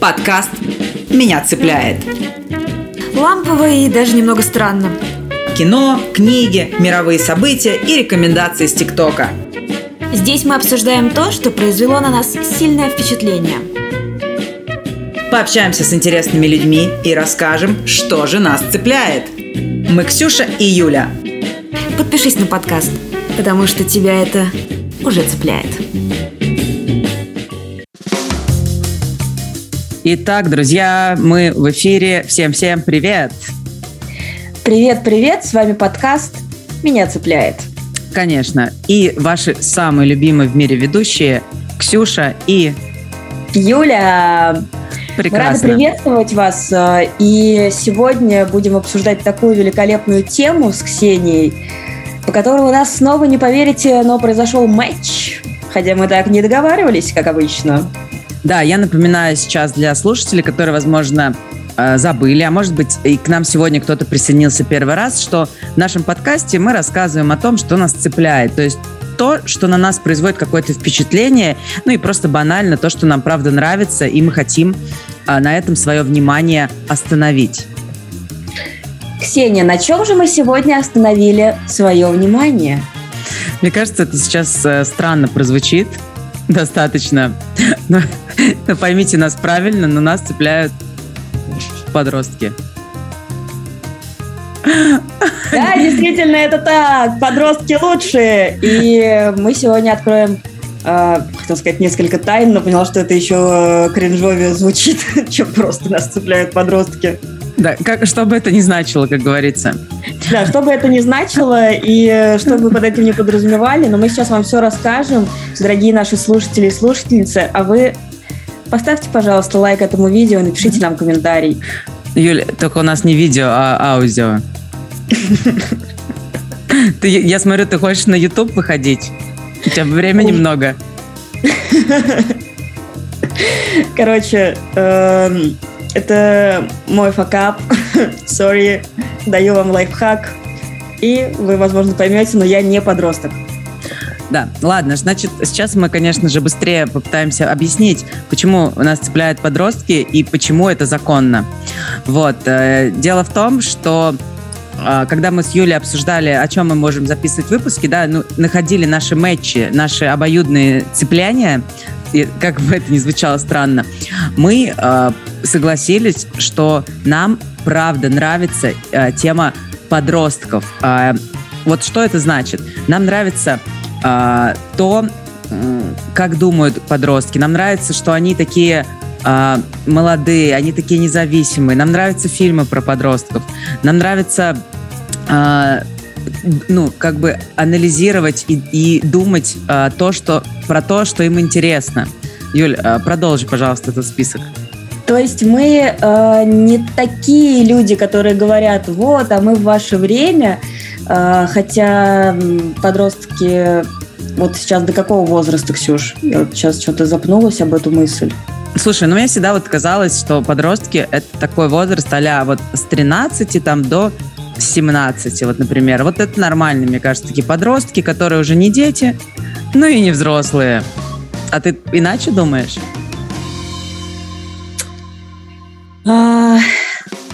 Подкаст «Меня цепляет». Лампово и даже немного странно. Кино, книги, мировые события и рекомендации с ТикТока. Здесь мы обсуждаем то, что произвело на нас сильное впечатление. Пообщаемся с интересными людьми и расскажем, что же нас цепляет. Мы Ксюша и Юля. Подпишись на подкаст, потому что тебя это уже цепляет. Итак, друзья, мы в эфире. Всем-всем привет! Привет-привет, с вами подкаст «Меня цепляет». Конечно. И ваши самые любимые в мире ведущие Ксюша и... Юля! Прекрасно. Мы рады приветствовать вас. э, И сегодня будем обсуждать такую великолепную тему с Ксенией, по которой у нас снова, не поверите, но произошел матч. Хотя мы так не договаривались, как обычно. Да, я напоминаю сейчас для слушателей, которые, возможно, э, забыли, а может быть, и к нам сегодня кто-то присоединился первый раз, что в нашем подкасте мы рассказываем о том, что нас цепляет. То есть то, что на нас производит какое-то впечатление, ну и просто банально то, что нам правда нравится, и мы хотим а, на этом свое внимание остановить. Ксения, на чем же мы сегодня остановили свое внимание? Мне кажется, это сейчас э, странно прозвучит достаточно. Но, но поймите нас правильно, но нас цепляют подростки. Да, действительно, это так. Подростки лучшие. И мы сегодня откроем, э, хотел сказать, несколько тайн, но поняла, что это еще э, кринжовее звучит, чем просто нас цепляют подростки. Да, как, что бы это ни значило, как говорится. Да, что бы это ни значило и э, что бы под этим не подразумевали, но мы сейчас вам все расскажем, дорогие наши слушатели и слушательницы, а вы поставьте, пожалуйста, лайк этому видео, напишите нам комментарий. Юля, только у нас не видео, а аудио. Ты, я смотрю, ты хочешь на YouTube выходить? У тебя времени много. Короче, эм, это мой факап. Sorry, даю вам лайфхак. И вы, возможно, поймете, но я не подросток. Да, ладно, значит, сейчас мы, конечно же, быстрее попытаемся объяснить, почему нас цепляют подростки и почему это законно. Вот, э, дело в том, что э, когда мы с Юлей обсуждали, о чем мы можем записывать выпуски, да, ну, находили наши матчи, наши обоюдные цепляния, и как бы это ни звучало странно, мы э, согласились, что нам правда нравится э, тема подростков. Э, вот что это значит? Нам нравится а, то, м, как думают подростки. Нам нравится, что они такие а, молодые, они такие независимые. Нам нравятся фильмы про подростков. Нам нравится а, ну, как бы анализировать и, и думать а, то, что, про то, что им интересно. Юль, а, продолжи, пожалуйста, этот список. То есть мы э, не такие люди, которые говорят, вот, а мы в ваше время, э, хотя подростки, вот сейчас до какого возраста, Ксюш? Я вот сейчас что-то запнулась об эту мысль. Слушай, ну мне всегда вот казалось, что подростки это такой возраст а вот с 13 там до 17, вот, например. Вот это нормально, мне кажется, такие подростки, которые уже не дети, ну и не взрослые. А ты иначе думаешь? А,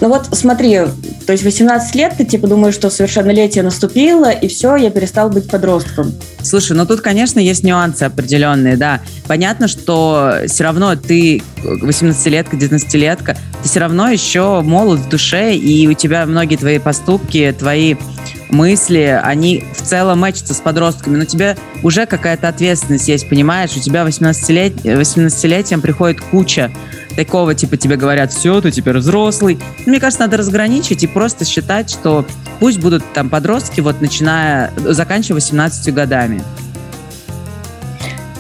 ну вот смотри, то есть 18 лет ты типа думаешь, что совершеннолетие наступило, и все, я перестал быть подростком. Слушай, ну тут, конечно, есть нюансы определенные, да. Понятно, что все равно ты 18-летка, 19-летка, ты все равно еще молод в душе, и у тебя многие твои поступки, твои мысли, они в целом мэчатся с подростками, но у тебя уже какая-то ответственность есть, понимаешь? У тебя 18-лет... 18-летием приходит куча такого, типа, тебе говорят, все, ты теперь взрослый. Мне кажется, надо разграничить и просто считать, что пусть будут там подростки, вот начиная, заканчивая 18 годами.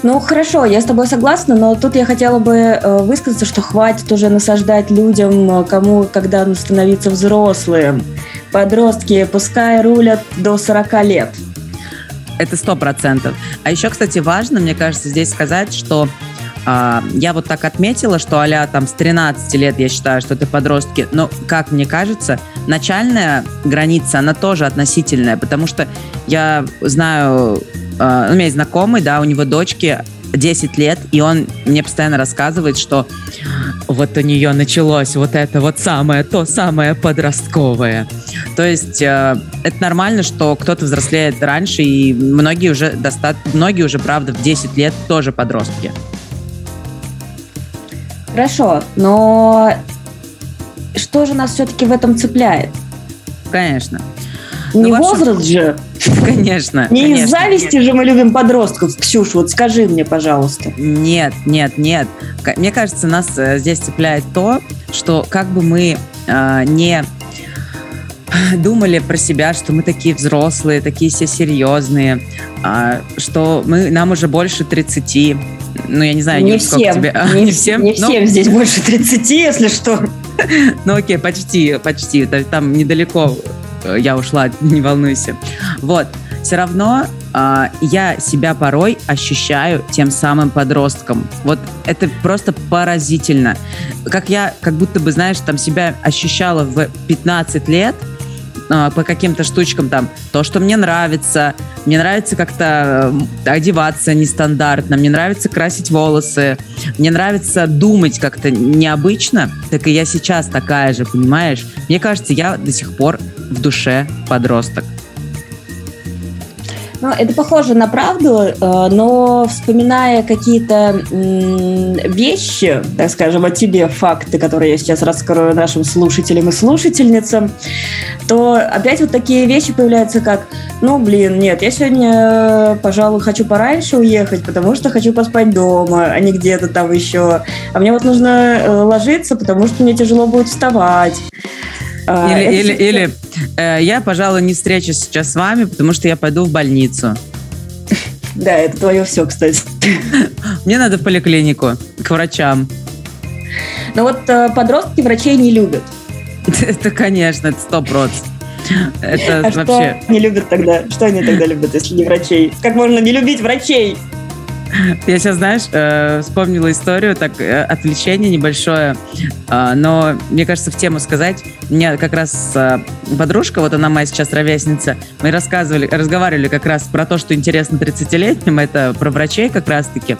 Ну хорошо, я с тобой согласна, но тут я хотела бы э, высказаться, что хватит уже насаждать людям, э, кому когда становиться взрослым. Подростки пускай рулят до 40 лет. Это сто процентов. А еще, кстати, важно, мне кажется, здесь сказать, что а, я вот так отметила, что а там с 13 лет я считаю, что это подростки. Но, как мне кажется, начальная граница, она тоже относительная, потому что я знаю, а, у меня есть знакомый, да, у него дочки 10 лет, и он мне постоянно рассказывает, что вот у нее началось вот это вот самое, то самое подростковое. То есть э, это нормально, что кто-то взрослеет раньше, и многие уже доста... многие уже, правда, в 10 лет тоже подростки. Хорошо, но что же нас все-таки в этом цепляет? Конечно. Не ну, возраст же. Конечно. Не конечно, из зависти нет. же мы любим подростков. Ксюш, вот скажи мне, пожалуйста. Нет, нет, нет. Мне кажется, нас э, здесь цепляет то, что как бы мы э, не думали про себя, что мы такие взрослые, такие все серьезные, э, что мы, нам уже больше 30. Ну, я не знаю, не, не всем. тебе. Не, не всем, не но... всем здесь больше 30, если что. Ну, окей, почти, почти. Там недалеко я ушла, не волнуйся. Вот, все равно э, я себя порой ощущаю тем самым подростком. Вот это просто поразительно. Как я, как будто бы, знаешь, там себя ощущала в 15 лет, э, по каким-то штучкам там, то, что мне нравится, мне нравится как-то э, одеваться нестандартно, мне нравится красить волосы, мне нравится думать как-то необычно, так и я сейчас такая же, понимаешь? Мне кажется, я до сих пор в душе подросток. Ну, это похоже на правду, э, но вспоминая какие-то вещи, так скажем, о тебе, факты, которые я сейчас раскрою нашим слушателям и слушательницам, то опять вот такие вещи появляются, как, ну, блин, нет, я сегодня, пожалуй, хочу пораньше уехать, потому что хочу поспать дома, а не где-то там еще. А мне вот нужно э, ложиться, потому что мне тяжело будет вставать. А, или, или, или э, я, пожалуй, не встречусь сейчас с вами, потому что я пойду в больницу. Да, это твое все, кстати. Мне надо в поликлинику, к врачам. Ну вот э, подростки врачей не любят. Это, конечно, это сто процентов. Это а вообще... что не любят тогда? Что они тогда любят, если не врачей? Как можно не любить врачей? Я сейчас, знаешь, э, вспомнила историю, так, э, отвлечение небольшое, э, но, мне кажется, в тему сказать. У меня как раз э, подружка, вот она моя сейчас ровесница, мы рассказывали, разговаривали как раз про то, что интересно 30-летним, это про врачей как раз-таки.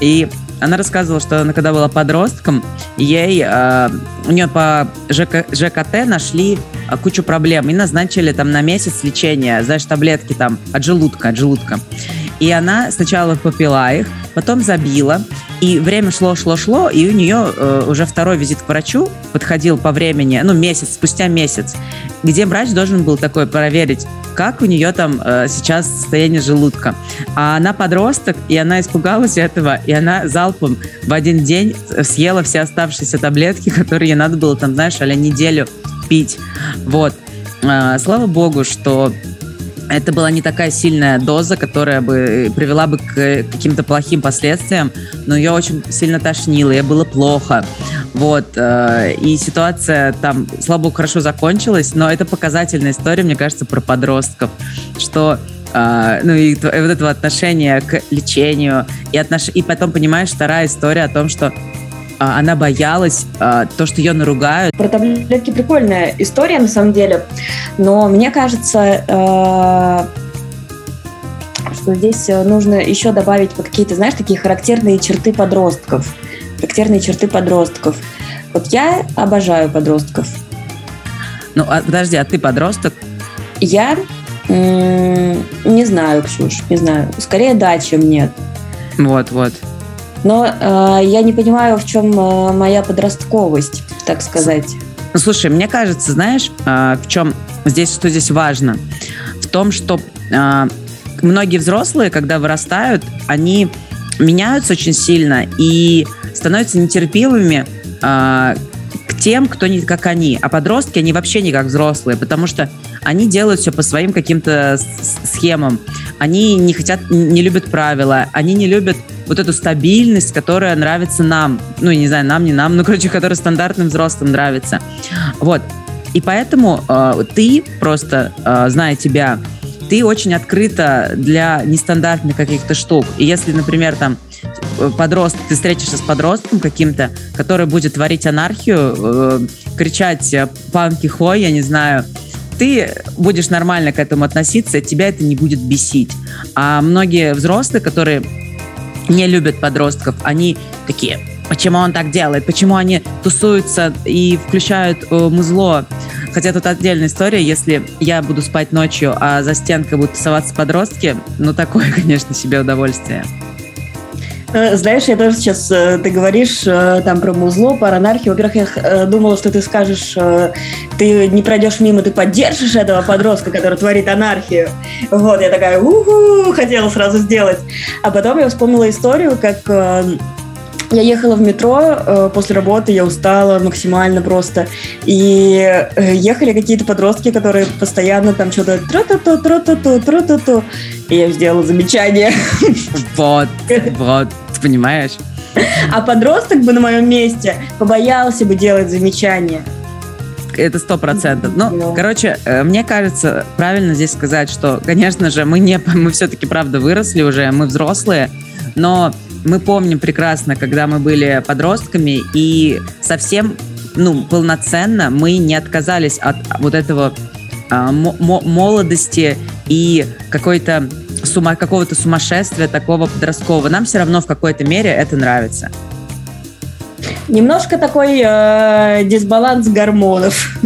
И она рассказывала, что она когда была подростком, ей, у нее по ЖК, ЖКТ нашли кучу проблем и назначили там на месяц лечения, знаешь, таблетки там от желудка, от желудка. И она сначала попила их, потом забила. И время шло, шло, шло, и у нее э, уже второй визит к врачу подходил по времени, ну, месяц, спустя месяц, где врач должен был такой проверить, как у нее там э, сейчас состояние желудка. А она подросток, и она испугалась этого, и она залпом в один день съела все оставшиеся таблетки, которые ей надо было там, знаешь, а неделю пить. Вот. Э, слава богу, что это была не такая сильная доза, которая бы привела бы к каким-то плохим последствиям, но ее очень сильно тошнило, ей было плохо. Вот. Э, и ситуация там, слава богу, хорошо закончилась, но это показательная история, мне кажется, про подростков, что ну и, и вот этого отношения к лечению, и, отнош... и потом, понимаешь, вторая история о том, что она боялась а, то, что ее наругают. Про таблетки прикольная история, на самом деле. Но мне кажется, а, что здесь нужно еще добавить какие-то, знаешь, такие характерные черты подростков. Характерные черты подростков. Вот я обожаю подростков. Ну, а, подожди, а ты подросток? Я не знаю, Ксюш, не знаю. Скорее да, чем нет. Вот, вот. Но э, я не понимаю, в чем э, моя подростковость, так сказать. Ну, слушай, мне кажется, знаешь, э, в чем здесь, что здесь важно? В том, что э, многие взрослые, когда вырастают, они меняются очень сильно и становятся нетерпимыми э, к тем, кто не как они. А подростки, они вообще не как взрослые, потому что они делают все по своим каким-то схемам. Они не хотят, не любят правила, они не любят вот эту стабильность, которая нравится нам. Ну, не знаю, нам, не нам, ну, короче, которая стандартным взрослым нравится. Вот. И поэтому э, ты просто, э, зная тебя, ты очень открыта для нестандартных каких-то штук. И если, например, там подросток, ты встретишься с подростком каким-то, который будет творить анархию, э, кричать «панки хой», я не знаю, ты будешь нормально к этому относиться, тебя это не будет бесить. А многие взрослые, которые не любят подростков. Они такие, почему он так делает, почему они тусуются и включают э, музло. Хотя тут отдельная история, если я буду спать ночью, а за стенкой будут тусоваться подростки, ну такое, конечно, себе удовольствие. Э, знаешь, я тоже сейчас, э, ты говоришь э, там про музло, про анархию. Во-первых, я думала, что ты скажешь, ты не пройдешь мимо, ты поддержишь этого подростка, который творит анархию. Вот, я такая, уху, хотела сразу сделать. А потом я вспомнила историю, как я ехала в метро после работы, я устала максимально просто. И ехали какие-то подростки, которые постоянно там что-то тро-ту-ту, тро-ту-ту, тро-ту-ту. И я сделала замечание. Вот, вот, ты понимаешь? А подросток бы на моем месте побоялся бы делать замечания. Это сто процентов. Ну, короче, э, мне кажется, правильно здесь сказать, что, конечно же, мы не, мы все-таки, правда, выросли уже, мы взрослые, но мы помним прекрасно, когда мы были подростками, и совсем ну, полноценно мы не отказались от вот этого а, молодости и какой-то сума, какого-то сумасшествия такого подросткового. Нам все равно в какой-то мере это нравится. Немножко такой э, дисбаланс гормонов.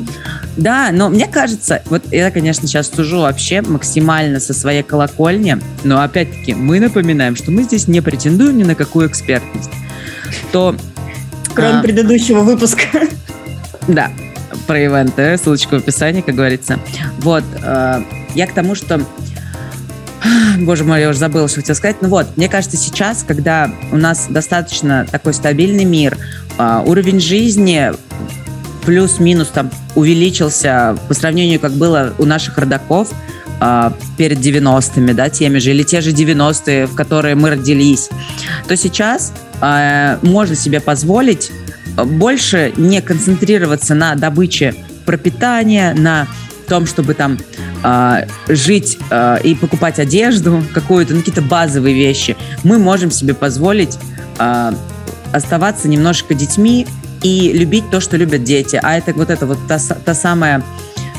Да, но мне кажется, вот я, конечно, сейчас сужу вообще максимально со своей колокольни, но опять-таки мы напоминаем, что мы здесь не претендуем ни на какую экспертность. То, Кроме а, предыдущего выпуска. Да, про ивенты, ссылочка в описании, как говорится. Вот, э, я к тому, что Боже мой, я уже забыла, что хотела сказать. Ну вот, мне кажется, сейчас, когда у нас достаточно такой стабильный мир, э, уровень жизни плюс-минус там увеличился по сравнению, как было у наших родаков э, перед 90-ми, да, теми же, или те же 90-е, в которые мы родились, то сейчас э, можно себе позволить больше не концентрироваться на добыче пропитания, на том, чтобы там э, жить э, и покупать одежду какую-то, ну, какие-то базовые вещи. Мы можем себе позволить э, оставаться немножко детьми, и любить то, что любят дети. А это вот это вот та, та самая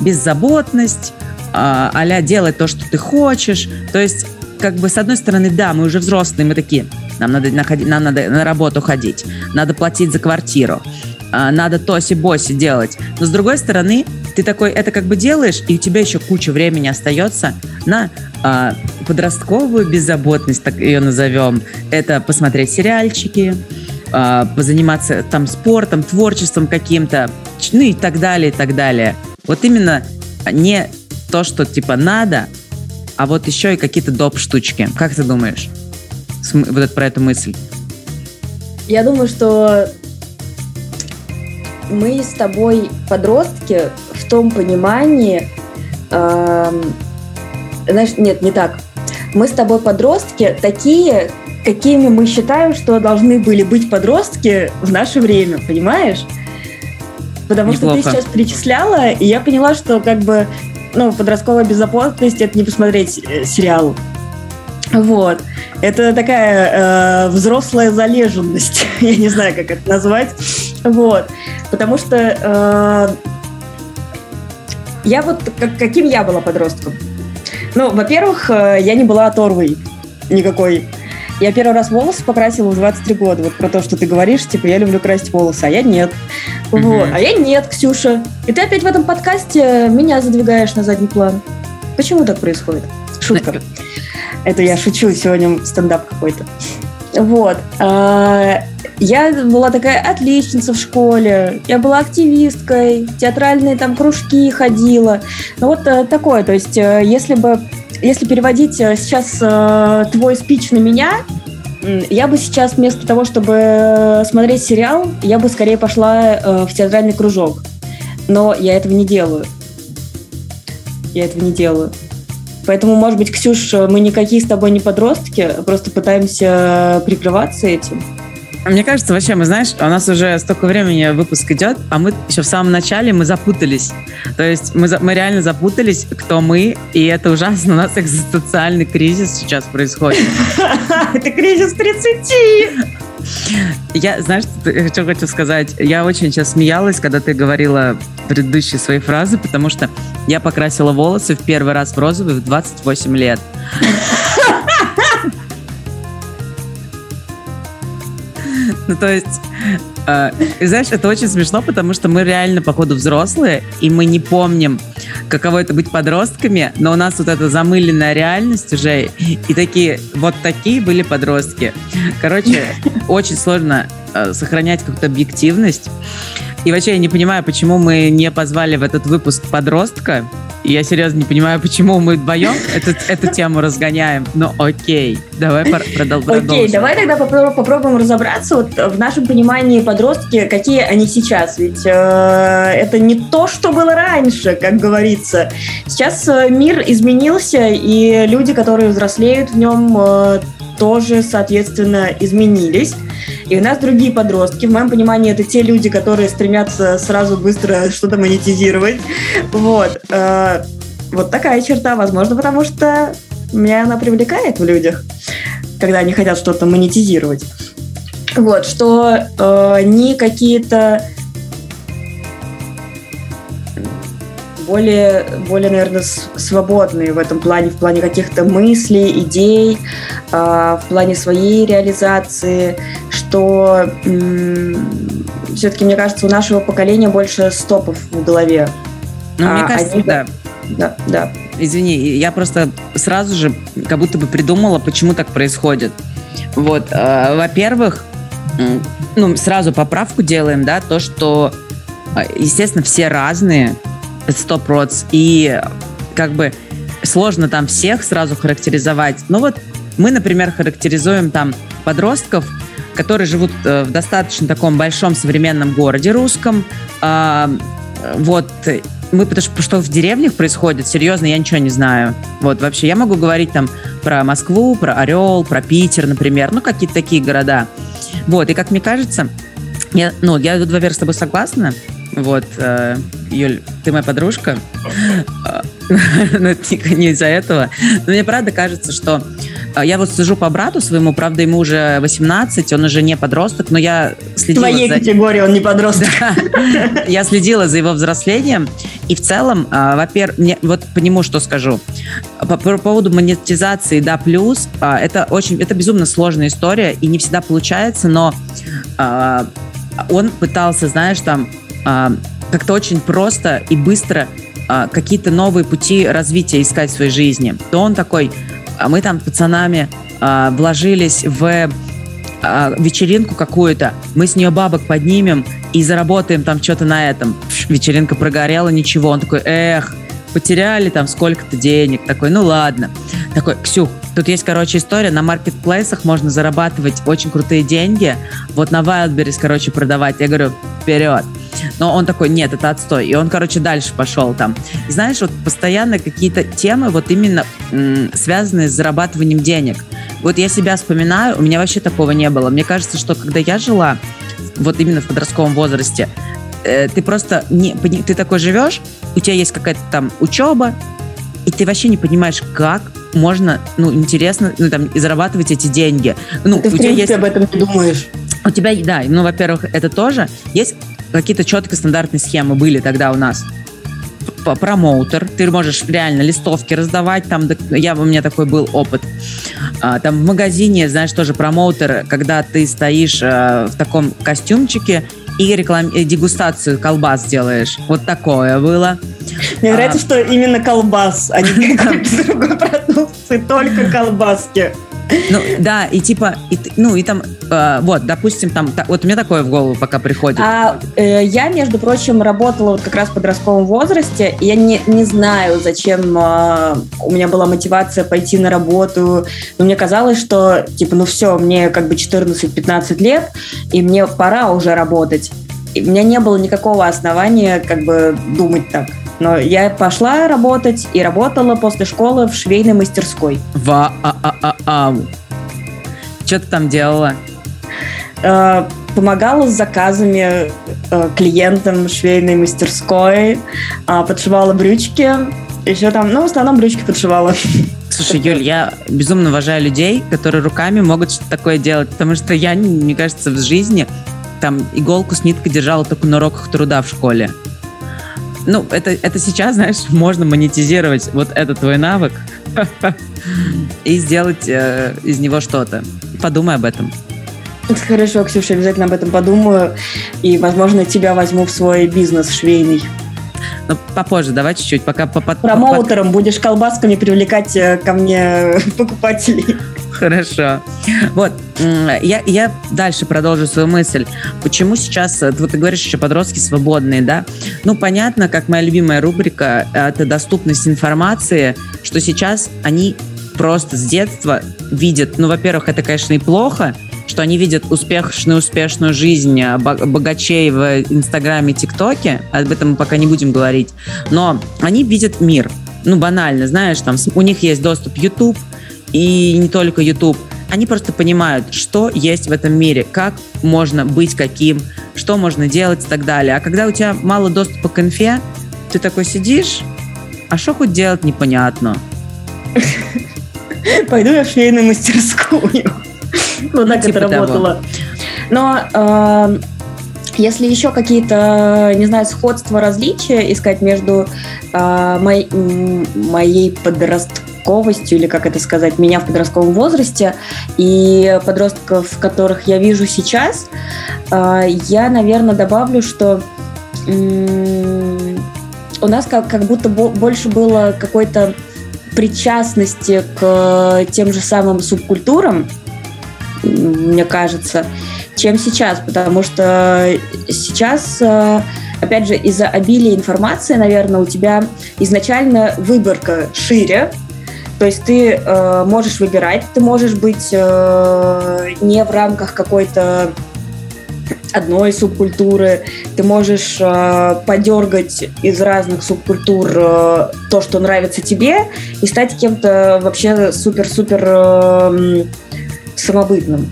беззаботность, а, а делать то, что ты хочешь. То есть, как бы, с одной стороны, да, мы уже взрослые, мы такие, нам надо, находить, нам надо на работу ходить, надо платить за квартиру, а, надо тоси-боси делать. Но с другой стороны, ты такой это как бы делаешь, и у тебя еще куча времени остается на а, подростковую беззаботность, так ее назовем. Это посмотреть сериальчики, э, позаниматься там спортом, творчеством каким-то, ну и так далее, и так далее. Вот именно не то, что типа надо, а вот еще и какие-то доп. штучки. Как ты думаешь? Вот это, про эту мысль. Я думаю, что мы с тобой подростки том понимании, э, знаешь, нет, не так. Мы с тобой подростки такие, какими мы считаем, что должны были быть подростки в наше время, понимаешь? Потому Неплохо. что ты сейчас перечисляла, и я поняла, что как бы ну, подростковая безопасность это не посмотреть э, сериал. Вот. Это такая э, взрослая залеженность. я не знаю, как это назвать. Вот. Потому что э, я вот как, каким я была подростком. Ну, во-первых, э, я не была оторвой никакой. Я первый раз волосы покрасила в 23 года. Вот про то, что ты говоришь, типа, я люблю красить волосы, а я нет. Mm-hmm. Вот. А я нет, Ксюша. И ты опять в этом подкасте меня задвигаешь на задний план. Почему так происходит? Шутка. Это я шучу, сегодня стендап какой-то. Вот. А, я была такая отличница в школе, я была активисткой, театральные там кружки ходила. Ну вот э, такое, то есть э, если бы если переводить э, сейчас э, твой спич на меня, я бы сейчас вместо того, чтобы смотреть сериал, я бы скорее пошла э, в театральный кружок. Но я этого не делаю. Я этого не делаю. Поэтому, может быть, Ксюш, мы никакие с тобой не подростки, просто пытаемся прикрываться этим. Мне кажется, вообще, мы знаешь, у нас уже столько времени выпуск идет, а мы еще в самом начале мы запутались. То есть мы, мы реально запутались, кто мы, и это ужасно. У нас экзистенциальный кризис сейчас происходит. Это кризис 30! Я, знаешь, что хочу сказать? Я очень сейчас смеялась, когда ты говорила предыдущие свои фразы, потому что я покрасила волосы в первый раз в розовый в 28 лет. Ну, то есть, э, знаешь, это очень смешно, потому что мы реально, походу, взрослые, и мы не помним, каково это быть подростками, но у нас вот эта замыленная реальность уже, и такие, вот такие были подростки. Короче, очень сложно э, сохранять какую-то объективность. И вообще я не понимаю, почему мы не позвали в этот выпуск подростка, я серьезно не понимаю, почему мы вдвоем эту, эту тему разгоняем. Но окей, давай продолжим. Окей, давай тогда попробуем, попробуем разобраться вот в нашем понимании подростки, какие они сейчас. Ведь э, это не то, что было раньше, как говорится. Сейчас э, мир изменился, и люди, которые взрослеют в нем, э, тоже, соответственно, изменились. И у нас другие подростки. В моем понимании это те люди, которые стремятся сразу быстро что-то монетизировать. Вот. Э, вот такая черта, возможно, потому что меня она привлекает в людях, когда они хотят что-то монетизировать. Вот, что э, не какие-то более, более, наверное, свободные в этом плане, в плане каких-то мыслей, идей, а, в плане своей реализации, что все-таки, мне кажется, у нашего поколения больше стопов в голове. Ну, а, мне кажется, они... да. Да, да. Извини, я просто сразу же как будто бы придумала, почему так происходит. Вот, э, во-первых, ну, сразу поправку делаем, да, то, что, а, естественно, все разные, сто проц. И как бы сложно там всех сразу характеризовать. Ну вот мы, например, характеризуем там подростков, которые живут э, в достаточно таком большом современном городе русском. Э, вот мы, потому что что в деревнях происходит, серьезно, я ничего не знаю. Вот вообще я могу говорить там про Москву, про Орел, про Питер, например, ну какие-то такие города. Вот, и как мне кажется, я, ну, я, во-первых, с тобой согласна, вот, э, Юль, ты моя подружка. Но это не из-за этого. Но мне правда кажется, что я вот сижу по брату своему, правда, ему уже 18, он уже не подросток, но я следила... В твоей за... категории он не подросток. Да. Я следила за его взрослением, и в целом, э, во-первых, вот по нему что скажу. По, по поводу монетизации, да, плюс, э, это очень, это безумно сложная история, и не всегда получается, но он пытался, знаешь, там, а, как-то очень просто и быстро а, какие-то новые пути развития искать в своей жизни, то он такой, а мы там пацанами а, вложились в а, вечеринку какую-то, мы с нее бабок поднимем и заработаем там что-то на этом. Вечеринка прогорела, ничего. Он такой, эх, потеряли там сколько-то денег. Такой, ну ладно. Такой, Ксюх, тут есть, короче, история, на маркетплейсах можно зарабатывать очень крутые деньги. Вот на Wildberries, короче, продавать. Я говорю, вперед. Но он такой, нет, это отстой. И он, короче, дальше пошел там. И знаешь, вот постоянно какие-то темы вот именно м- связанные с зарабатыванием денег. Вот я себя вспоминаю, у меня вообще такого не было. Мне кажется, что когда я жила вот именно в подростковом возрасте, э, ты просто не, ты такой живешь, у тебя есть какая-то там учеба, и ты вообще не понимаешь, как можно, ну, интересно, ну, там, зарабатывать эти деньги. Ну, ты, в принципе, есть... об этом не думаешь. У тебя, да, ну, во-первых, это тоже. Есть какие-то четкие стандартные схемы были тогда у нас. Промоутер, ты можешь реально листовки раздавать, там, я, у меня такой был опыт. А, там в магазине, знаешь, тоже промоутер, когда ты стоишь а, в таком костюмчике и реклам... Э, дегустацию колбас делаешь. Вот такое было. Мне а... нравится, что именно колбас, а не какой-то другой продукции, только колбаски. Ну, да, и типа, и, ну, и там, э, вот, допустим, там, та, вот мне такое в голову пока приходит. А э, я, между прочим, работала вот как раз в подростковом возрасте, и я не, не знаю, зачем э, у меня была мотивация пойти на работу, но мне казалось, что, типа, ну все, мне как бы 14-15 лет, и мне пора уже работать. И у меня не было никакого основания как бы думать так. Но я пошла работать и работала после школы в швейной мастерской. Ва а а а а Что ты там делала? Э, помогала с заказами э, клиентам швейной мастерской, э, подшивала брючки, еще там, ну, в основном брючки подшивала. Слушай, Юль, я безумно уважаю людей, которые руками могут что-то такое делать, потому что я, мне кажется, в жизни там иголку с ниткой держала только на уроках труда в школе ну, это, это сейчас, знаешь, можно монетизировать вот этот твой навык и сделать э, из него что-то. Подумай об этом. Хорошо, Ксюша, обязательно об этом подумаю. И, возможно, тебя возьму в свой бизнес швейный. Ну, попозже, давай чуть-чуть, пока... По, по, Промоутером по... будешь колбасками привлекать э, ко мне покупателей. Хорошо. Вот, я, я дальше продолжу свою мысль. Почему сейчас, э, вот ты говоришь еще подростки свободные, да? Ну, понятно, как моя любимая рубрика, это доступность информации, что сейчас они просто с детства видят, ну, во-первых, это, конечно, и плохо, что они видят успешную, успешную жизнь э, богачей в Инстаграме, ТикТоке, об этом мы пока не будем говорить, но они видят мир, ну, банально, знаешь, там, у них есть доступ YouTube, и не только YouTube, они просто понимают, что есть в этом мире, как можно быть каким, что можно делать и так далее. А когда у тебя мало доступа к инфе, ты такой сидишь, а что хоть делать непонятно. Пойду я в швейную мастерскую. Вот так типа это работало. Но э, если еще какие-то, не знаю, сходства, различия искать между э, моей, моей подростковостью, или как это сказать, меня в подростковом возрасте, и подростков, которых я вижу сейчас, а, я, наверное, добавлю, что у нас как, как будто больше было какой-то причастности к тем же самым субкультурам, мне кажется, чем сейчас, потому что сейчас, а, опять же, из-за обилия информации, наверное, у тебя изначально выборка шире, то есть ты э, можешь выбирать, ты можешь быть э, не в рамках какой-то одной субкультуры, ты можешь э, подергать из разных субкультур э, то, что нравится тебе, и стать кем-то вообще супер-супер э, самобытным.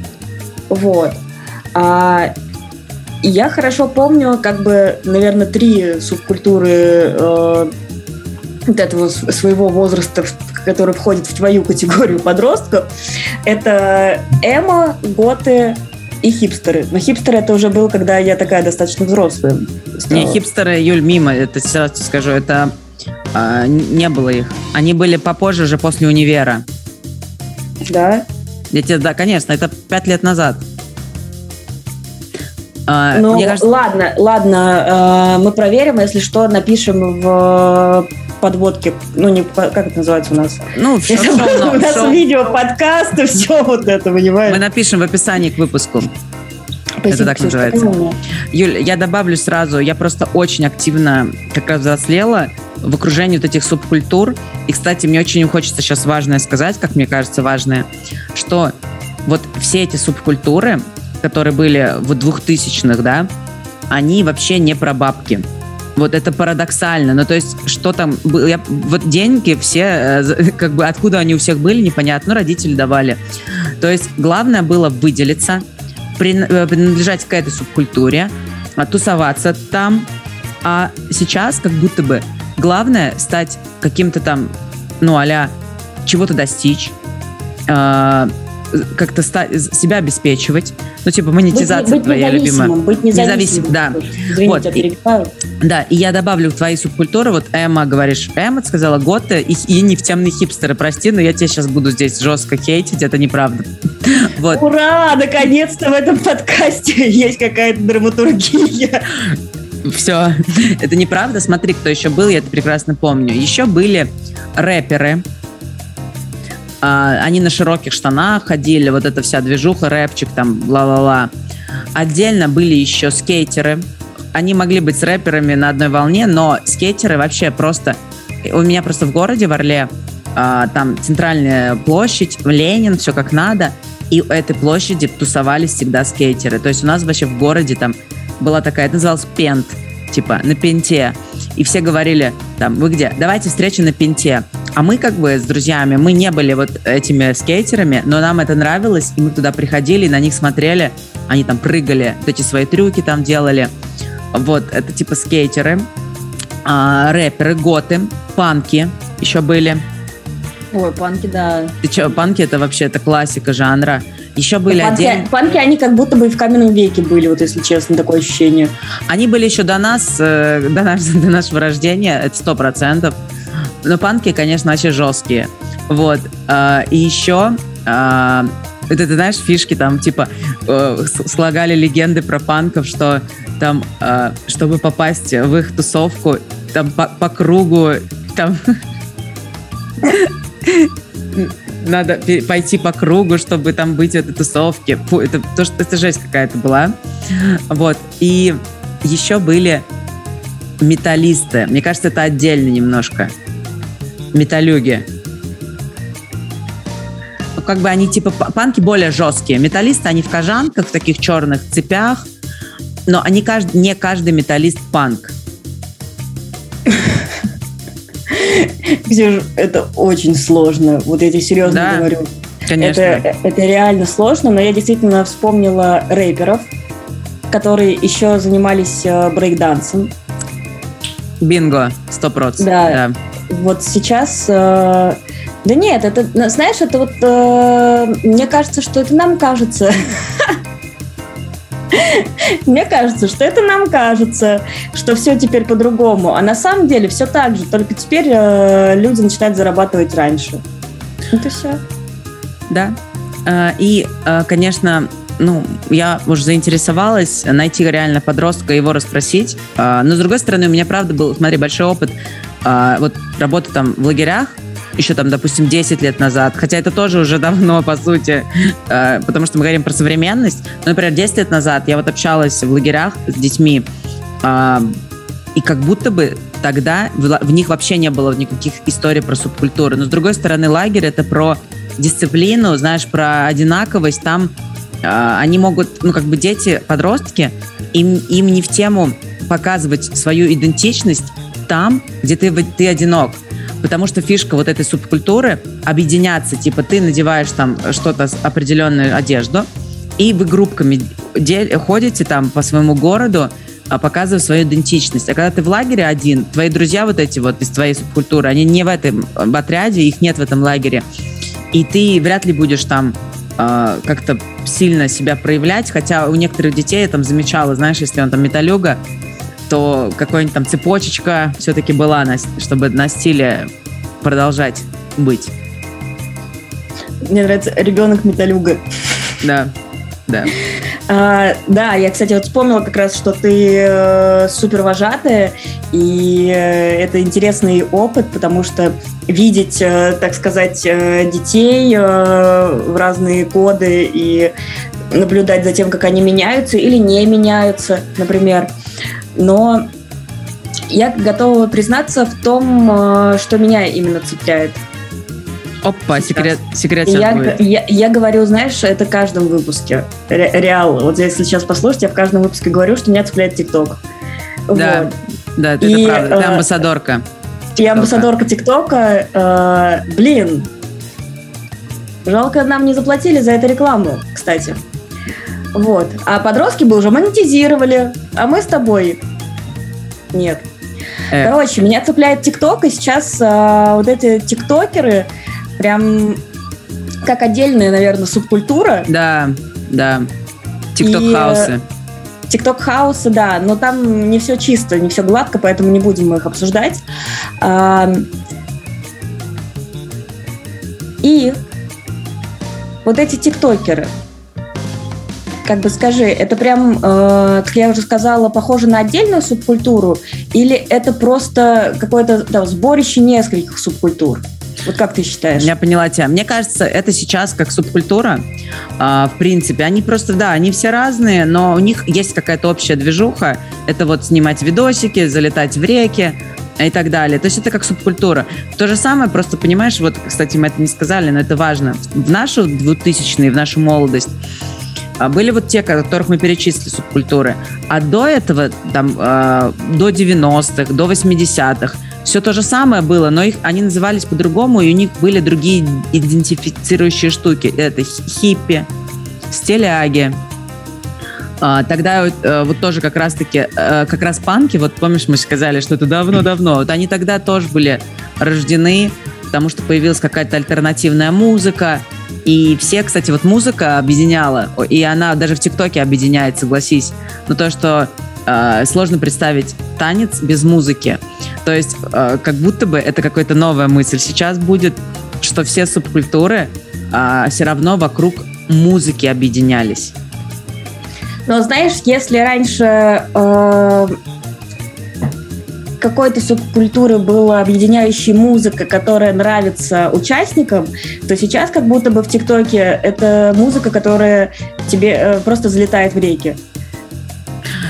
Вот. А, я хорошо помню, как бы, наверное, три субкультуры э, вот этого своего возраста, который входит в твою категорию подростков, это эмо, готы и хипстеры. Но хипстеры это уже был, когда я такая достаточно взрослая. Стала. Не, хипстеры, Юль, мимо, это сейчас скажу, это а, не было их. Они были попозже, уже после универа. Да? Я тебе, да, конечно, это пять лет назад. А, ну, кажется... ладно, ладно, э, мы проверим, если что, напишем в подводки, ну, не, как это называется у нас? Ну, все, шоу, шоу, У нас шоу. видео, подкасты, все вот это, понимаешь? Мы напишем в описании к выпуску. Спасибо, это так называется. Юль, я добавлю сразу, я просто очень активно как раз взрослела в окружении вот этих субкультур. И, кстати, мне очень хочется сейчас важное сказать, как мне кажется важное, что вот все эти субкультуры, которые были в двухтысячных, да, они вообще не про бабки. Вот это парадоксально. Ну, то есть, что там... Я, вот деньги все, э, как бы, откуда они у всех были, непонятно. Ну, родители давали. То есть, главное было выделиться, э, принадлежать к этой субкультуре, а, тусоваться там. А сейчас как будто бы главное стать каким-то там, ну, а чего-то достичь, а, как-то себя обеспечивать. Ну, типа, монетизация быть, быть твоя любимая. Быть независимым. да. Извините, вот. Да, и я добавлю в твои субкультуры, вот Эмма, говоришь, Эмма сказала Гота и, и не в темные хипстеры, прости, но я тебя сейчас буду здесь жестко хейтить, это неправда. Вот. Ура! Наконец-то в этом подкасте есть какая-то драматургия. Все, это неправда. Смотри, кто еще был, я это прекрасно помню. Еще были рэперы, а, они на широких штанах ходили, вот эта вся движуха, рэпчик там, ла-ла-ла. Отдельно были еще скейтеры. Они могли быть с рэперами на одной волне, но скейтеры вообще просто... У меня просто в городе, в Орле, а, там центральная площадь, Ленин, все как надо. И у этой площади тусовались всегда скейтеры. То есть у нас вообще в городе там была такая, это называлось пент, типа на пенте. И все говорили, там, вы где? Давайте встречу на пенте. А мы как бы с друзьями, мы не были вот этими скейтерами, но нам это нравилось, и мы туда приходили, и на них смотрели, они там прыгали, вот эти свои трюки там делали. Вот, это типа скейтеры, а, рэперы, готы, панки еще были. Ой, панки, да. Ты что, панки это вообще, это классика жанра. Еще были панки, отдельно... Панки, они как будто бы в каменном веке были, вот если честно, такое ощущение. Они были еще до нас, э, до, наш, до нашего рождения, это сто процентов. Но панки, конечно, вообще жесткие. Вот. А, и еще а, это, ты знаешь, фишки там, типа, э, слагали легенды про панков, что там, э, чтобы попасть в их тусовку, там по, по кругу, там надо пойти по кругу, чтобы там быть в этой тусовке. Фу, это, то, что, это жесть какая-то была. Вот. И еще были металлисты. Мне кажется, это отдельно немножко. Металюги. Ну, как бы они типа панки более жесткие. Металлисты, они в кожанках, в таких черных цепях. Но они каждый, не каждый металлист панк. Ксюш, это очень сложно. Вот я тебе серьезно да, говорю. Конечно. Это, это реально сложно, но я действительно вспомнила рэперов, которые еще занимались э, брейкдансом. Бинго, сто процентов. Да. да. Вот сейчас... Э, да нет, это, знаешь, это вот... Э, мне кажется, что это нам кажется. Мне кажется, что это нам кажется, что все теперь по-другому. А на самом деле все так же, только теперь э, люди начинают зарабатывать раньше. Это все. Да. Э, и, э, конечно, ну, я уже заинтересовалась найти реально подростка и его расспросить. Э, но, с другой стороны, у меня, правда, был, смотри, большой опыт э, вот работы там в лагерях, еще там, допустим, 10 лет назад, хотя это тоже уже давно, по сути, э, потому что мы говорим про современность. Но, например, 10 лет назад я вот общалась в лагерях с детьми, э, и как будто бы тогда в, них вообще не было никаких историй про субкультуры. Но, с другой стороны, лагерь — это про дисциплину, знаешь, про одинаковость. Там э, они могут, ну, как бы дети, подростки, им, им не в тему показывать свою идентичность там, где ты, ты одинок. Потому что фишка вот этой субкультуры объединяться, типа ты надеваешь там что-то, определенную одежду, и вы группками ходите там по своему городу, а, показывая свою идентичность. А когда ты в лагере один, твои друзья вот эти вот из твоей субкультуры, они не в этом отряде, их нет в этом лагере. И ты вряд ли будешь там э, как-то сильно себя проявлять, хотя у некоторых детей я там замечала, знаешь, если он там металюга, то какая-нибудь там цепочечка все-таки была, на, чтобы на стиле продолжать быть. Мне нравится ребенок металюга. Да, да. А, да, я, кстати, вот вспомнила как раз, что ты э, супер вожатая, и э, это интересный опыт, потому что видеть, э, так сказать, э, детей э, в разные годы и наблюдать за тем, как они меняются или не меняются, например, но я готова признаться в том, э, что меня именно цепляет. Опа, секрет, секрет я, будет. Я, я говорю, знаешь, это в каждом выпуске. Ре, реал. Вот если сейчас послушать, я в каждом выпуске говорю, что меня цепляет ТикТок. Да, вот. да, это, и, правда. Ты э, амбассадорка. Я амбассадорка ТикТока. Э, блин, жалко, нам не заплатили за эту рекламу, кстати. Вот. А подростки бы уже монетизировали, а мы с тобой нет. Э. Короче, меня цепляет ТикТок, и сейчас а, вот эти тиктокеры прям как отдельная, наверное, субкультура. Да, да. Тикток-хаусы. Тикток-хаусы, да, но там не все чисто, не все гладко, поэтому не будем их обсуждать. А, и вот эти тиктокеры – как бы скажи, это прям, э, как я уже сказала, похоже на отдельную субкультуру, или это просто какое-то да, сборище нескольких субкультур? Вот как ты считаешь? Я поняла тебя. Мне кажется, это сейчас как субкультура. Э, в принципе, они просто, да, они все разные, но у них есть какая-то общая движуха. Это вот снимать видосики, залетать в реки, и так далее. То есть это как субкультура. То же самое, просто понимаешь, вот, кстати, мы это не сказали, но это важно. В нашу 2000-е, в нашу молодость а были вот те, которых мы перечислили, субкультуры. А до этого, там, э, до 90-х, до 80-х, все то же самое было, но их, они назывались по-другому, и у них были другие идентифицирующие штуки. Это хиппи, стиляги, а, тогда э, вот тоже как раз-таки, э, как раз панки, вот помнишь, мы сказали, что это давно-давно, вот они тогда тоже были рождены, потому что появилась какая-то альтернативная музыка, и все, кстати, вот музыка объединяла, и она даже в ТикТоке объединяет, согласись. Но то, что э, сложно представить танец без музыки. То есть э, как будто бы это какая-то новая мысль сейчас будет, что все субкультуры э, все равно вокруг музыки объединялись. Но знаешь, если раньше э, какой-то субкультуры была объединяющей музыка, которая нравится участникам, то сейчас как будто бы в ТикТоке это музыка, которая тебе э, просто залетает в реки.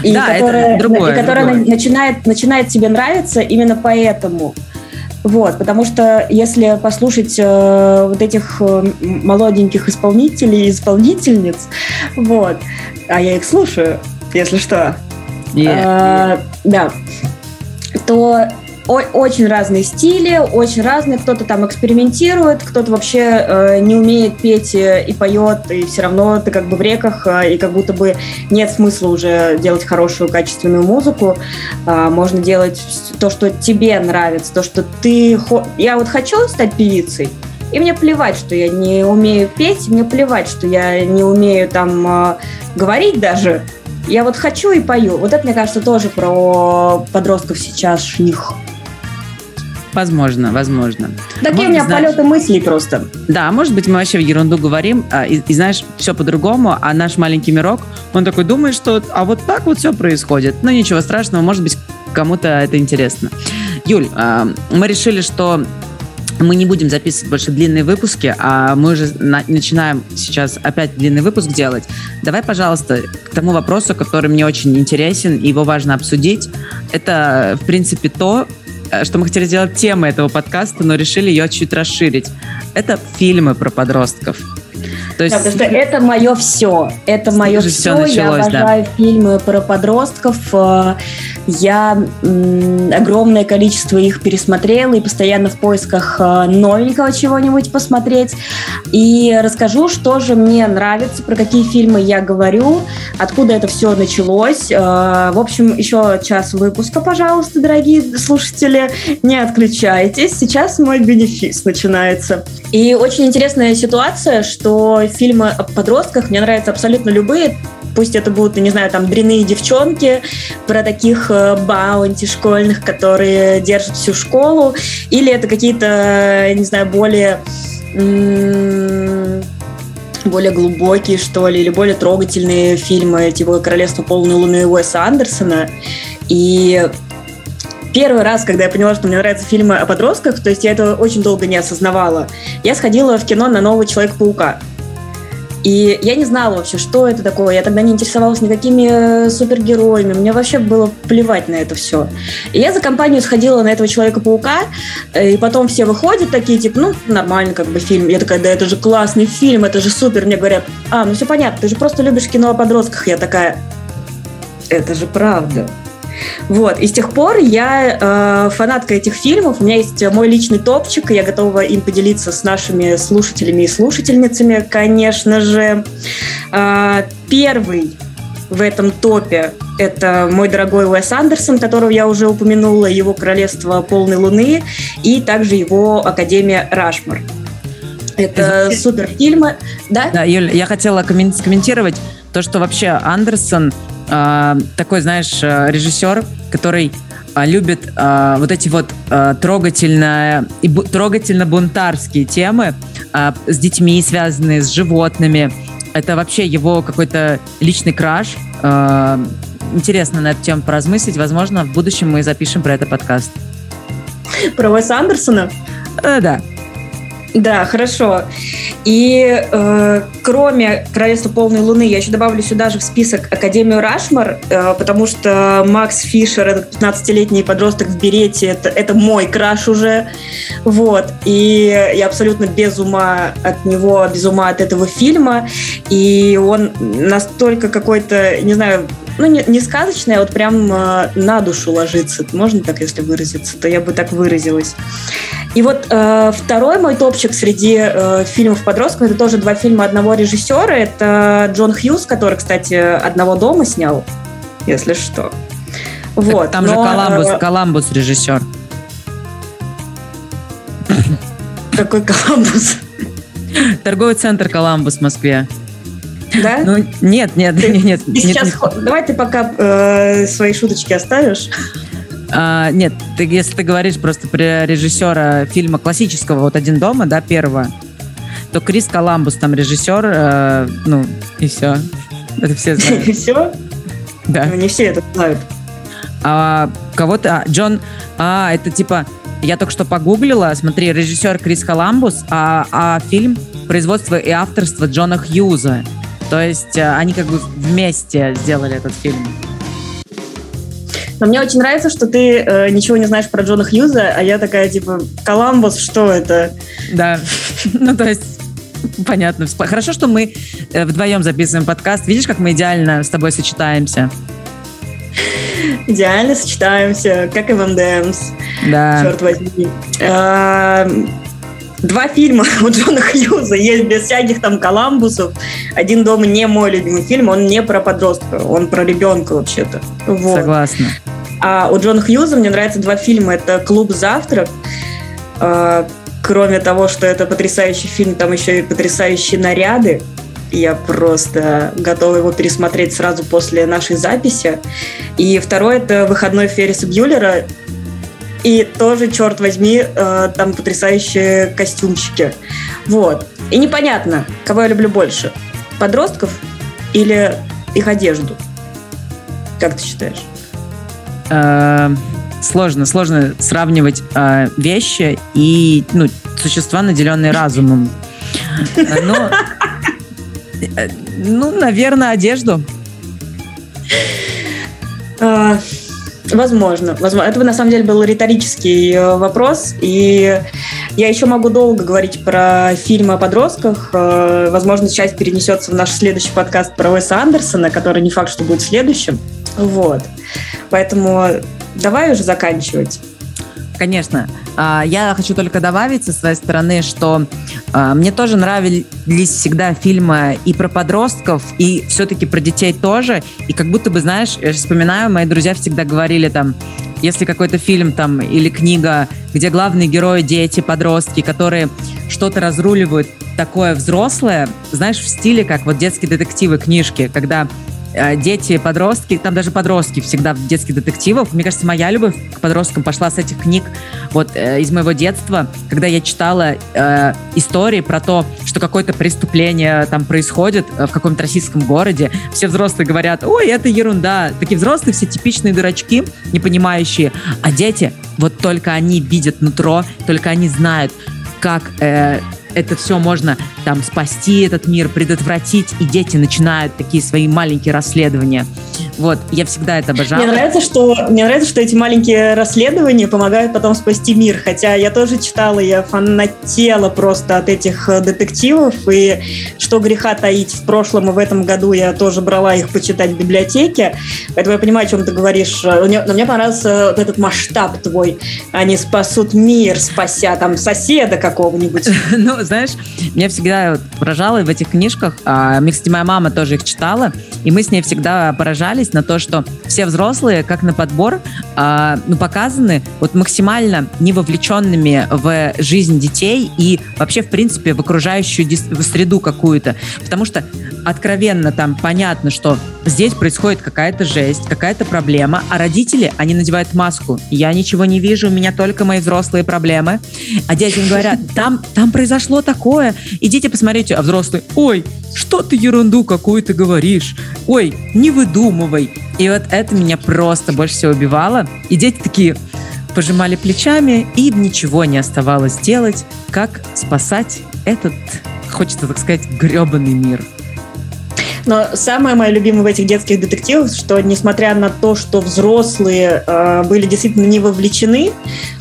И да, которая, это другое, и которая другое. начинает, начинает тебе нравиться именно поэтому. Вот, потому что если послушать э, вот этих э, молоденьких исполнителей и исполнительниц, вот, а я их слушаю, если что, yeah. э, да, то очень разные стили, очень разные. Кто-то там экспериментирует, кто-то вообще э, не умеет петь и поет, и все равно ты как бы в реках, э, и как будто бы нет смысла уже делать хорошую, качественную музыку. Э, можно делать то, что тебе нравится, то, что ты... Хо... Я вот хочу стать певицей, и мне плевать, что я не умею петь, мне плевать, что я не умею там э, говорить даже. Я вот хочу и пою. Вот это, мне кажется, тоже про подростков сейчас них. Возможно, возможно. Такие может, у меня знаешь, полеты мыслей просто. Да, может быть, мы вообще в ерунду говорим, а, и, и знаешь, все по-другому, а наш маленький мирок, он такой думает, что а вот так вот все происходит. Ну, ничего страшного, может быть, кому-то это интересно. Юль, а, мы решили, что мы не будем записывать больше длинные выпуски, а мы уже на- начинаем сейчас опять длинный выпуск делать. Давай, пожалуйста, к тому вопросу, который мне очень интересен, и его важно обсудить. Это, в принципе, то, э, что мы хотели сделать темой этого подкаста, но решили ее чуть расширить. Это фильмы про подростков. То есть... Да, потому что это мое все. Это мое все. все началось, я обожаю да. фильмы про подростков. Э, я огромное количество их пересмотрела и постоянно в поисках э, новенького чего-нибудь посмотреть. И расскажу, что же мне нравится, про какие фильмы я говорю, откуда это все началось. Э, в общем, еще час выпуска, пожалуйста, дорогие слушатели. Не отключайтесь. Сейчас мой бенефис начинается. И очень интересная ситуация, что фильмы о подростках мне нравятся абсолютно любые. Пусть это будут, не знаю, там дряные девчонки, про таких э, баунти школьных, которые держат всю школу, или это какие-то, не знаю, более более глубокие, что ли, или более трогательные фильмы, типа «Королевство полной луны» Уэса Андерсона. И первый раз, когда я поняла, что мне нравятся фильмы о подростках, то есть я это очень долго не осознавала, я сходила в кино на «Нового Человека-паука». И я не знала вообще, что это такое. Я тогда не интересовалась никакими э, супергероями. Мне вообще было плевать на это все. И я за компанию сходила на этого Человека-паука, э, и потом все выходят такие, типа, ну, нормально как бы фильм. Я такая, да это же классный фильм, это же супер. Мне говорят, а, ну все понятно, ты же просто любишь кино о подростках. Я такая, это же правда. Вот. И с тех пор я э, фанатка этих фильмов. У меня есть мой личный топчик, и я готова им поделиться с нашими слушателями и слушательницами, конечно же. Э, первый в этом топе это мой дорогой Уэс Андерсон, которого я уже упомянула, его «Королевство полной луны» и также его «Академия Рашмар». Это супер фильмы. Да? Да, Юль, я хотела комментировать то, что вообще Андерсон э, такой, знаешь, э, режиссер, который э, любит э, вот эти вот э, трогательно, и бу, трогательно бунтарские темы э, с детьми, связанные с животными. Это вообще его какой-то личный краш. Э, интересно на эту тему поразмыслить. Возможно, в будущем мы запишем про это подкаст. Про Уэса Андерсона? Э, да. Да, хорошо. И э, кроме «Королевства полной луны» я еще добавлю сюда же в список Академию Рашмар, э, потому что Макс Фишер, этот 15-летний подросток в берете, это, это мой краш уже. Вот. И я абсолютно без ума от него, без ума от этого фильма. И он настолько какой-то, не знаю, ну, не, не сказочный, а вот прям э, на душу ложится. Можно так, если выразиться, то я бы так выразилась. И вот э, второй мой топчик среди э, фильмов подростков, это тоже два фильма одного режиссера. Это Джон Хьюз, который, кстати, «Одного дома» снял, если что. Вот, там но, же Коламбус, э, Коламбус режиссер. Какой Коламбус? Торговый центр Коламбус в Москве. Да? Ну, нет, нет, ты, нет, нет. Ты нет, сейчас, нет. Давай ты пока э, свои шуточки оставишь. А, нет, ты, если ты говоришь просто про режиссера фильма классического «Вот один дома», да, первого, то Крис Коламбус там режиссер, э, ну, и все. Это все знают. И все? Да. Ну, не все это знают. А кого-то... А, Джон... А, это типа... Я только что погуглила. Смотри, режиссер Крис Коламбус, а, а фильм производство и авторство Джона Хьюза. То есть э, они как бы вместе сделали этот фильм. Но мне очень нравится, что ты э, ничего не знаешь про Джона Хьюза, а я такая, типа, Коламбус, что это? Да, ну то есть понятно. Хорошо, что мы э, вдвоем записываем подкаст. Видишь, как мы идеально с тобой сочетаемся? Идеально сочетаемся, как и Ван Дэмс. Да. Черт возьми. Два фильма у Джона Хьюза есть без всяких там Коламбусов. «Один дом» не мой любимый фильм, он не про подростка, он про ребенка вообще-то. Вот. Согласна. А у Джона Хьюза мне нравятся два фильма. Это «Клуб завтрак». А, кроме того, что это потрясающий фильм, там еще и потрясающие наряды. Я просто готова его пересмотреть сразу после нашей записи. И второй – это «Выходной Ферриса Бьюлера». И тоже, черт возьми, э, там потрясающие костюмчики. Вот. И непонятно, кого я люблю больше. Подростков или их одежду? Как ты считаешь? Э, сложно, сложно сравнивать э, вещи и ну, существа, наделенные разумом. Но, ну, наверное, одежду. Возможно, возможно. Это на самом деле был риторический э, вопрос, и я еще могу долго говорить про фильмы о подростках. Э, возможно, часть перенесется в наш следующий подкаст про Уэса Андерсона, который не факт, что будет следующим. Вот. Поэтому давай уже заканчивать. Конечно. А, я хочу только добавить со своей стороны, что а, мне тоже нравились всегда фильмы и про подростков, и все-таки про детей тоже. И как будто бы, знаешь, я вспоминаю, мои друзья всегда говорили там, если какой-то фильм там или книга, где главные герои дети, подростки, которые что-то разруливают такое взрослое, знаешь, в стиле, как вот детские детективы, книжки, когда дети, подростки, там даже подростки всегда в детских детективах. Мне кажется, моя любовь к подросткам пошла с этих книг вот э, из моего детства, когда я читала э, истории про то, что какое-то преступление там происходит э, в каком-то российском городе. Все взрослые говорят, ой, это ерунда. Такие взрослые все типичные дурачки, не понимающие. А дети, вот только они видят нутро, только они знают, как э, это все можно там спасти этот мир, предотвратить, и дети начинают такие свои маленькие расследования. Вот, я всегда это обожала. Мне нравится, что, мне нравится, что эти маленькие расследования помогают потом спасти мир. Хотя я тоже читала, я фанатела просто от этих э, детективов. И что греха таить, в прошлом и в этом году я тоже брала их почитать в библиотеке. Поэтому я понимаю, о чем ты говоришь. Но мне понравился вот этот масштаб твой. Они спасут мир, спася там соседа какого-нибудь. Ну, знаешь, меня всегда поражало в этих книжках. А, кстати, моя мама тоже их читала. И мы с ней всегда поражались на то, что все взрослые, как на подбор, э, ну, показаны вот максимально не вовлеченными в жизнь детей и вообще, в принципе, в окружающую среду какую-то. Потому что откровенно там понятно, что здесь происходит какая-то жесть, какая-то проблема, а родители, они надевают маску. Я ничего не вижу, у меня только мои взрослые проблемы. А дети говорят, там, там произошло такое, идите посмотрите, а взрослые, ой, что ты ерунду какую-то говоришь? Ой, не выдумывай. И вот это меня просто больше всего убивало. И дети такие пожимали плечами, и ничего не оставалось делать, как спасать этот, хочется так сказать, гребаный мир. Но самое мое любимое в этих детских детективах, что несмотря на то, что взрослые э, были действительно не вовлечены,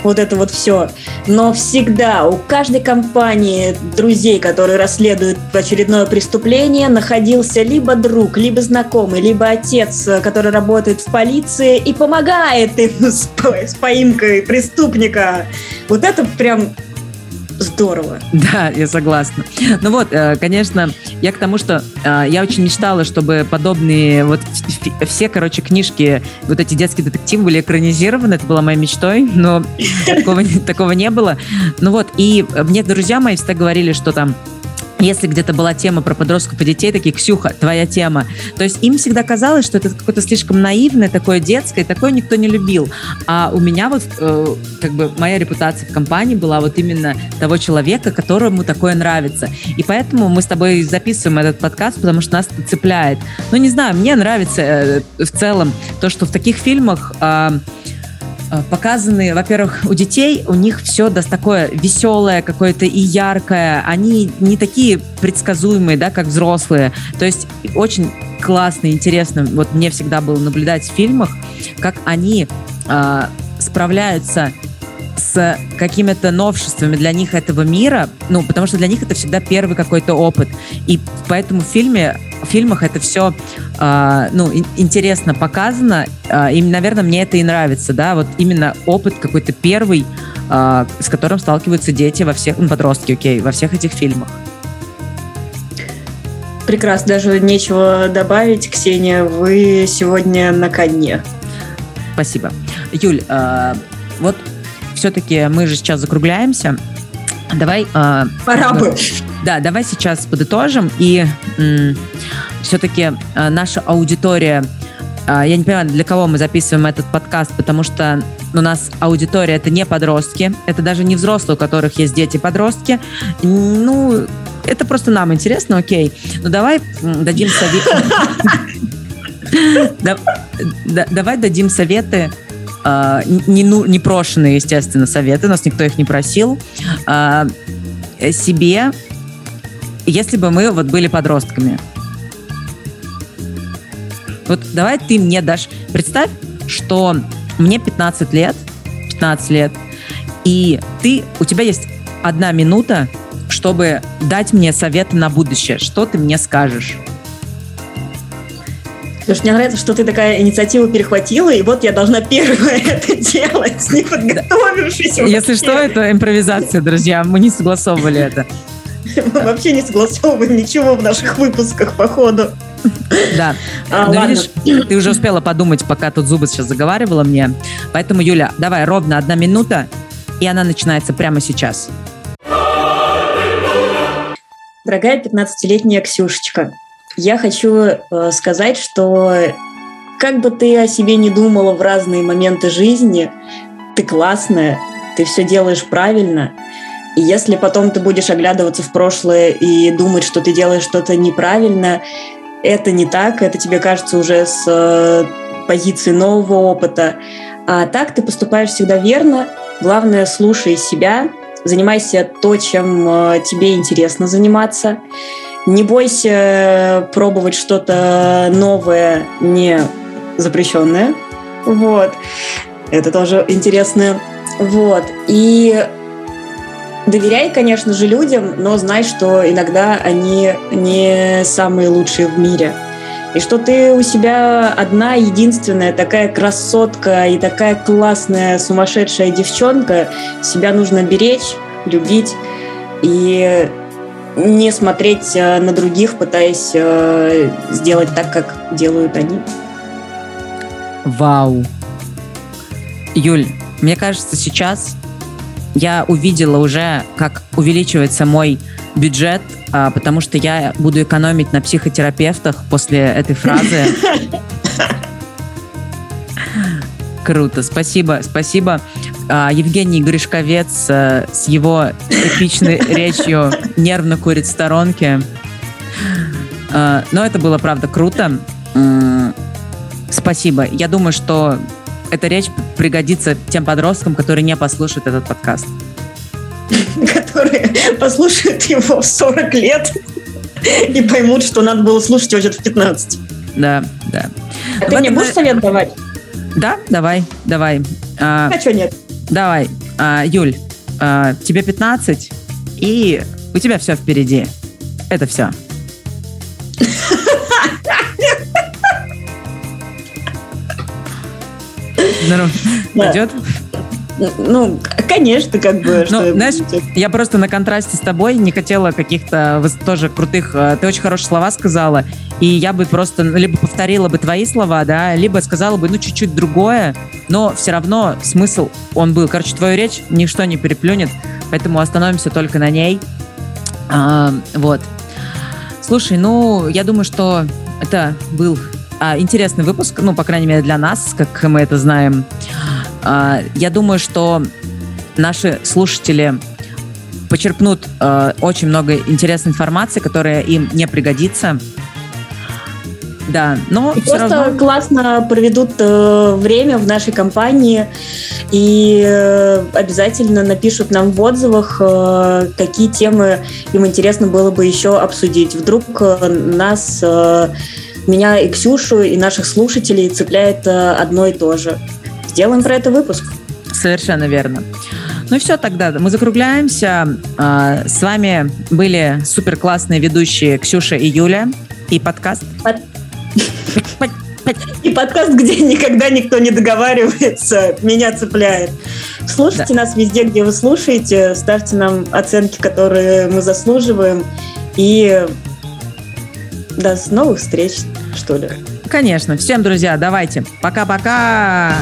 вот это вот все, но всегда у каждой компании друзей, которые расследуют очередное преступление, находился либо друг, либо знакомый, либо отец, который работает в полиции и помогает им с, с поимкой преступника. Вот это прям здорово. Да, я согласна. Ну вот, э, конечно, я к тому, что э, я очень мечтала, чтобы подобные вот все, короче, книжки, вот эти детские детективы были экранизированы. Это была моей мечтой, но такого, такого не было. Ну вот, и мне друзья мои всегда говорили, что там если где-то была тема про подростков и детей, такие, Ксюха, твоя тема. То есть им всегда казалось, что это какое-то слишком наивное, такое детское, такое никто не любил. А у меня вот, э, как бы, моя репутация в компании была вот именно того человека, которому такое нравится. И поэтому мы с тобой записываем этот подкаст, потому что нас это цепляет. Ну, не знаю, мне нравится э, в целом то, что в таких фильмах... Э, показаны, во-первых, у детей у них все да, такое веселое какое-то и яркое. Они не такие предсказуемые, да, как взрослые. То есть очень классно, интересно. Вот мне всегда было наблюдать в фильмах, как они э, справляются с какими-то новшествами для них этого мира, ну, потому что для них это всегда первый какой-то опыт. И поэтому в фильме в фильмах это все, э, а, ну, интересно показано, э, и, наверное, мне это и нравится, да, вот именно опыт какой-то первый, э, с которым сталкиваются дети во всех, ну, подростки, окей, во всех этих фильмах. Прекрасно, даже нечего добавить, Ксения, вы сегодня на коне. Спасибо. Юль, э, вот все-таки мы же сейчас закругляемся. Давай... Э, Пора бы. Да, давай сейчас подытожим. И все-таки э, наша аудитория... Э, я не понимаю, для кого мы записываем этот подкаст, потому что у нас аудитория это не подростки, это даже не взрослые, у которых есть дети-подростки. Ну, это просто нам интересно, окей. Ну, давай дадим совет. Давай дадим советы э, не, ну, непрошенные, естественно, советы, нас никто их не просил, э, себе, если бы мы вот были подростками. Вот давай ты мне дашь... Представь, что мне 15 лет, 15 лет, и ты, у тебя есть одна минута, чтобы дать мне советы на будущее. Что ты мне скажешь? Потому что мне нравится, что ты такая инициативу перехватила, и вот я должна первая это делать, не подготовившись. Если что, это импровизация, друзья. Мы не согласовывали это. Мы вообще не согласовываем ничего в наших выпусках, походу. Да. А, ну, ладно. видишь, ты уже успела подумать, пока тут зубы сейчас заговаривала мне. Поэтому, Юля, давай ровно одна минута, и она начинается прямо сейчас. Дорогая 15-летняя Ксюшечка, я хочу э, сказать, что как бы ты о себе не думала в разные моменты жизни, ты классная, ты все делаешь правильно. И если потом ты будешь оглядываться в прошлое и думать, что ты делаешь что-то неправильно, это не так, это тебе кажется уже с э, позиции нового опыта. А так ты поступаешь всегда верно. Главное, слушай себя, занимайся то, чем э, тебе интересно заниматься. Не бойся пробовать что-то новое, не запрещенное. Вот. Это тоже интересно. Вот. И доверяй, конечно же, людям, но знай, что иногда они не самые лучшие в мире. И что ты у себя одна, единственная, такая красотка и такая классная, сумасшедшая девчонка, себя нужно беречь, любить. И не смотреть э, на других, пытаясь э, сделать так, как делают они. Вау. Юль, мне кажется, сейчас я увидела уже, как увеличивается мой бюджет, а, потому что я буду экономить на психотерапевтах после этой фразы. Круто, спасибо, спасибо. А, Евгений Гришковец э, с его эпичной речью нервно курит в сторонке. А, но это было, правда, круто. Спасибо. Я думаю, что эта речь пригодится тем подросткам, которые не послушают этот подкаст. Которые послушают его в 40 лет и поймут, что надо было слушать его где-то в 15. Да, да. А ты мне будешь совет давать? Да, давай, давай. А, а что нет? Давай, а, Юль, а, тебе 15, и у тебя все впереди. Это все. Пойдет? Ну, конечно, как бы. Ну, знаешь, я просто на контрасте с тобой не хотела каких-то тоже крутых... Э, ты очень хорошие слова сказала, и я бы просто либо повторила бы твои слова, да, либо сказала бы, ну, чуть-чуть другое, но все равно смысл он был. Короче, твою речь ничто не переплюнет, поэтому остановимся только на ней. А, вот. Слушай, ну, я думаю, что это был а, интересный выпуск, ну, по крайней мере, для нас, как мы это знаем. А, я думаю, что наши слушатели почерпнут э, очень много интересной информации, которая им не пригодится. Да, но и просто равно... классно проведут э, время в нашей компании и э, обязательно напишут нам в отзывах, э, какие темы им интересно было бы еще обсудить. Вдруг э, нас, э, меня и Ксюшу, и наших слушателей цепляет э, одно и то же. Сделаем про это выпуск. Совершенно верно. Ну все тогда, мы закругляемся. А, с вами были супер классные ведущие Ксюша и Юля и подкаст. Под... И подкаст, где никогда никто не договаривается, меня цепляет. Слушайте да. нас везде, где вы слушаете, ставьте нам оценки, которые мы заслуживаем. И до новых встреч, что ли. Конечно. Всем, друзья, давайте. Пока-пока.